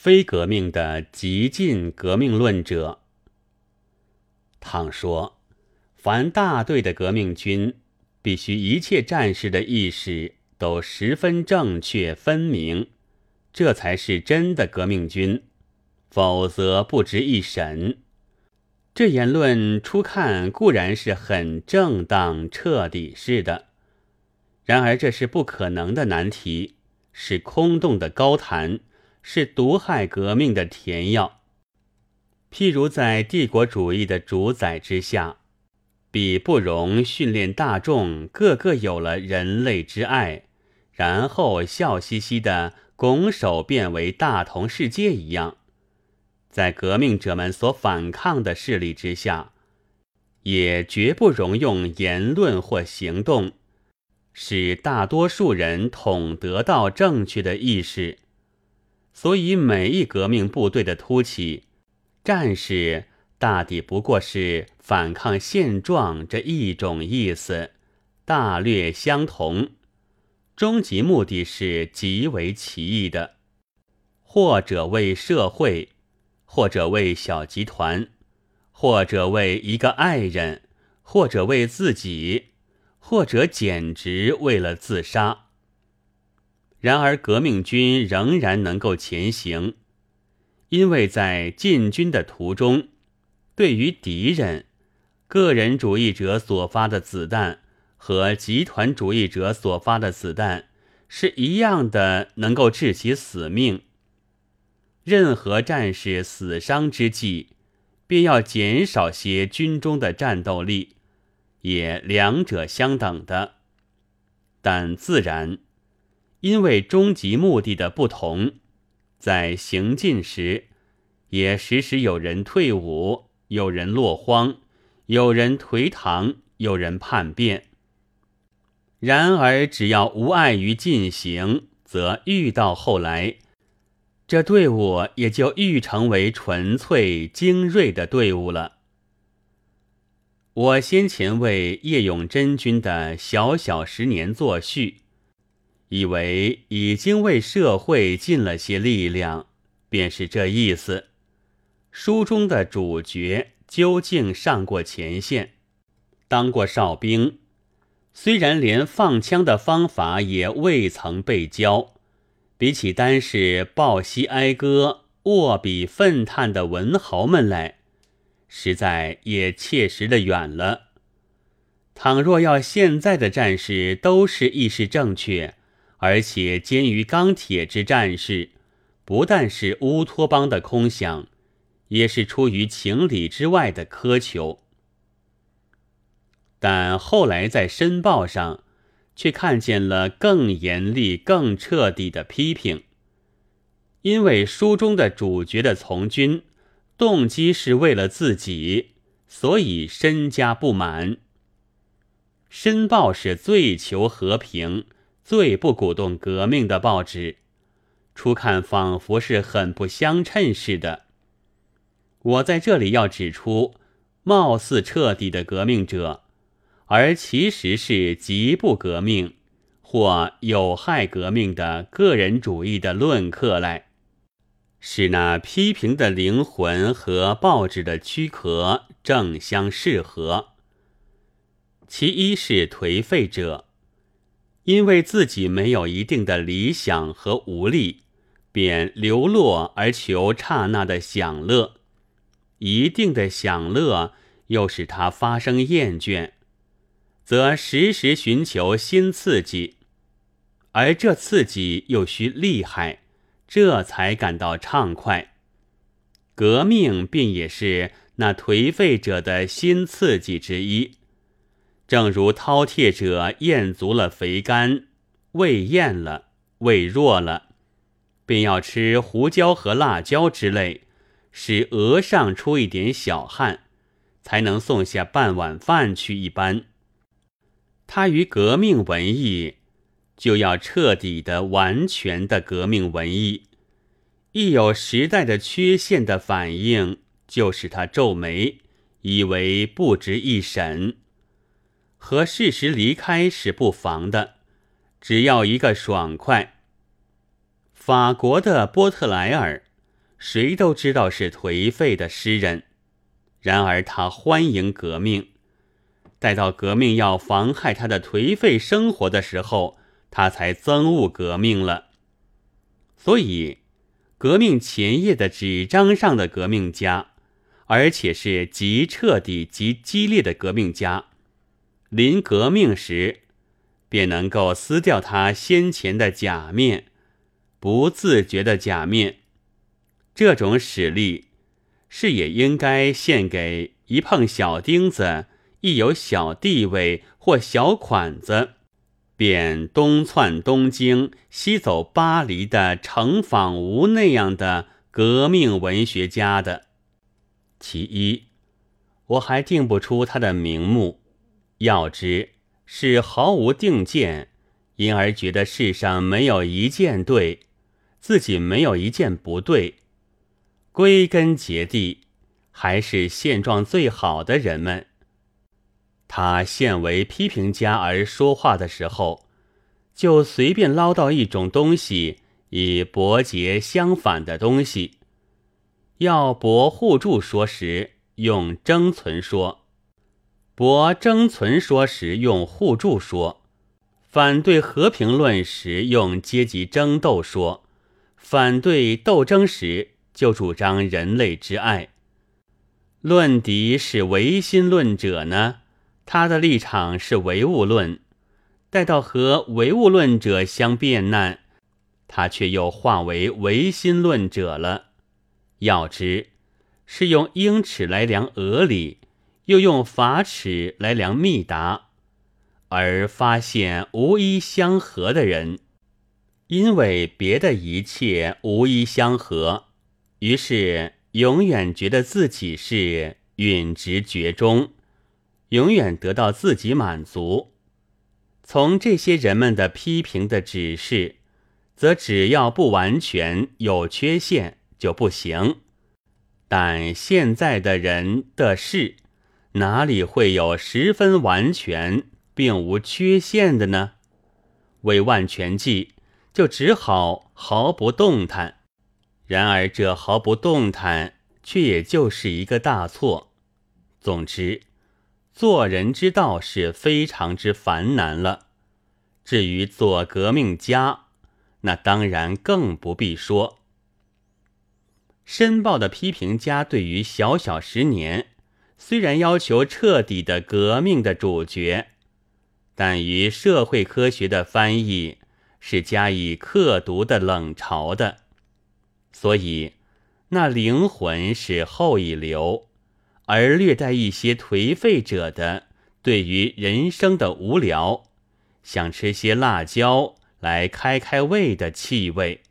非革命的极进革命论者。倘说，凡大队的革命军，必须一切战士的意识都十分正确分明，这才是真的革命军，否则不值一审。这言论初看固然是很正当、彻底式的，然而这是不可能的难题，是空洞的高谈，是毒害革命的甜药。譬如在帝国主义的主宰之下，比不容训练大众个个有了人类之爱，然后笑嘻嘻的拱手变为大同世界一样。在革命者们所反抗的势力之下，也绝不容用言论或行动，使大多数人统得到正确的意识。所以，每一革命部队的突起，战士大抵不过是反抗现状这一种意思，大略相同，终极目的是极为奇异的，或者为社会。或者为小集团，或者为一个爱人，或者为自己，或者简直为了自杀。然而，革命军仍然能够前行，因为在进军的途中，对于敌人，个人主义者所发的子弹和集团主义者所发的子弹是一样的，能够致其死命。任何战士死伤之际，便要减少些军中的战斗力，也两者相等的。但自然，因为终极目的的不同，在行进时，也时时有人退伍，有人落荒，有人颓唐，有人叛变。然而，只要无碍于进行，则遇到后来。这队伍也就愈成为纯粹精锐的队伍了。我先前为叶永贞君的小小十年作序，以为已经为社会尽了些力量，便是这意思。书中的主角究竟上过前线，当过哨兵，虽然连放枪的方法也未曾被教。比起单是抱膝哀歌、握笔愤叹的文豪们来，实在也切实的远了。倘若要现在的战士都是意识正确，而且坚于钢铁之战士，不但是乌托邦的空想，也是出于情理之外的苛求。但后来在申报上。却看见了更严厉、更彻底的批评，因为书中的主角的从军动机是为了自己，所以身家不满。申报是最求和平、最不鼓动革命的报纸，初看仿佛是很不相称似的。我在这里要指出，貌似彻底的革命者。而其实是极不革命或有害革命的个人主义的论客来，使那批评的灵魂和报纸的躯壳正相适合。其一是颓废者，因为自己没有一定的理想和无力，便流落而求刹那的享乐，一定的享乐又使他发生厌倦。则时时寻求新刺激，而这刺激又需厉害，这才感到畅快。革命便也是那颓废者的新刺激之一。正如饕餮者咽足了肥甘，胃厌了，胃弱了，便要吃胡椒和辣椒之类，使额上出一点小汗，才能送下半碗饭去一般。他于革命文艺，就要彻底的、完全的革命文艺。一有时代的缺陷的反应，就使他皱眉，以为不值一审。和适时离开是不妨的，只要一个爽快。法国的波特莱尔谁都知道是颓废的诗人。然而他欢迎革命，待到革命要妨害他的颓废生活的时候，他才憎恶革命了。所以，革命前夜的纸张上的革命家，而且是极彻底、极激烈的革命家，临革命时，便能够撕掉他先前的假面，不自觉的假面。这种使力。是也应该献给一碰小钉子，一有小地位或小款子，便东窜东京，西走巴黎的程仿吾那样的革命文学家的。其一，我还定不出他的名目。要知是毫无定见，因而觉得世上没有一件对，自己没有一件不对。归根结底，还是现状最好的人们。他现为批评家而说话的时候，就随便捞到一种东西，以驳诘相反的东西。要驳互助说时，用争存说；驳争存说时，用互助说；反对和平论时，用阶级争斗说；反对斗争时。就主张人类之爱，论敌是唯心论者呢，他的立场是唯物论。待到和唯物论者相辩难，他却又化为唯心论者了。要知是用英尺来量俄里，又用法尺来量密达，而发现无一相合的人，因为别的一切无一相合。于是，永远觉得自己是允直绝中，永远得到自己满足。从这些人们的批评的指示，则只要不完全有缺陷就不行。但现在的人的事，哪里会有十分完全并无缺陷的呢？为万全计，就只好毫不动弹。然而，这毫不动弹，却也就是一个大错。总之，做人之道是非常之繁难了。至于做革命家，那当然更不必说。申报的批评家对于小小十年，虽然要求彻底的革命的主角，但于社会科学的翻译是加以刻毒的冷嘲的。所以，那灵魂是后一流，而略带一些颓废者的对于人生的无聊，想吃些辣椒来开开胃的气味。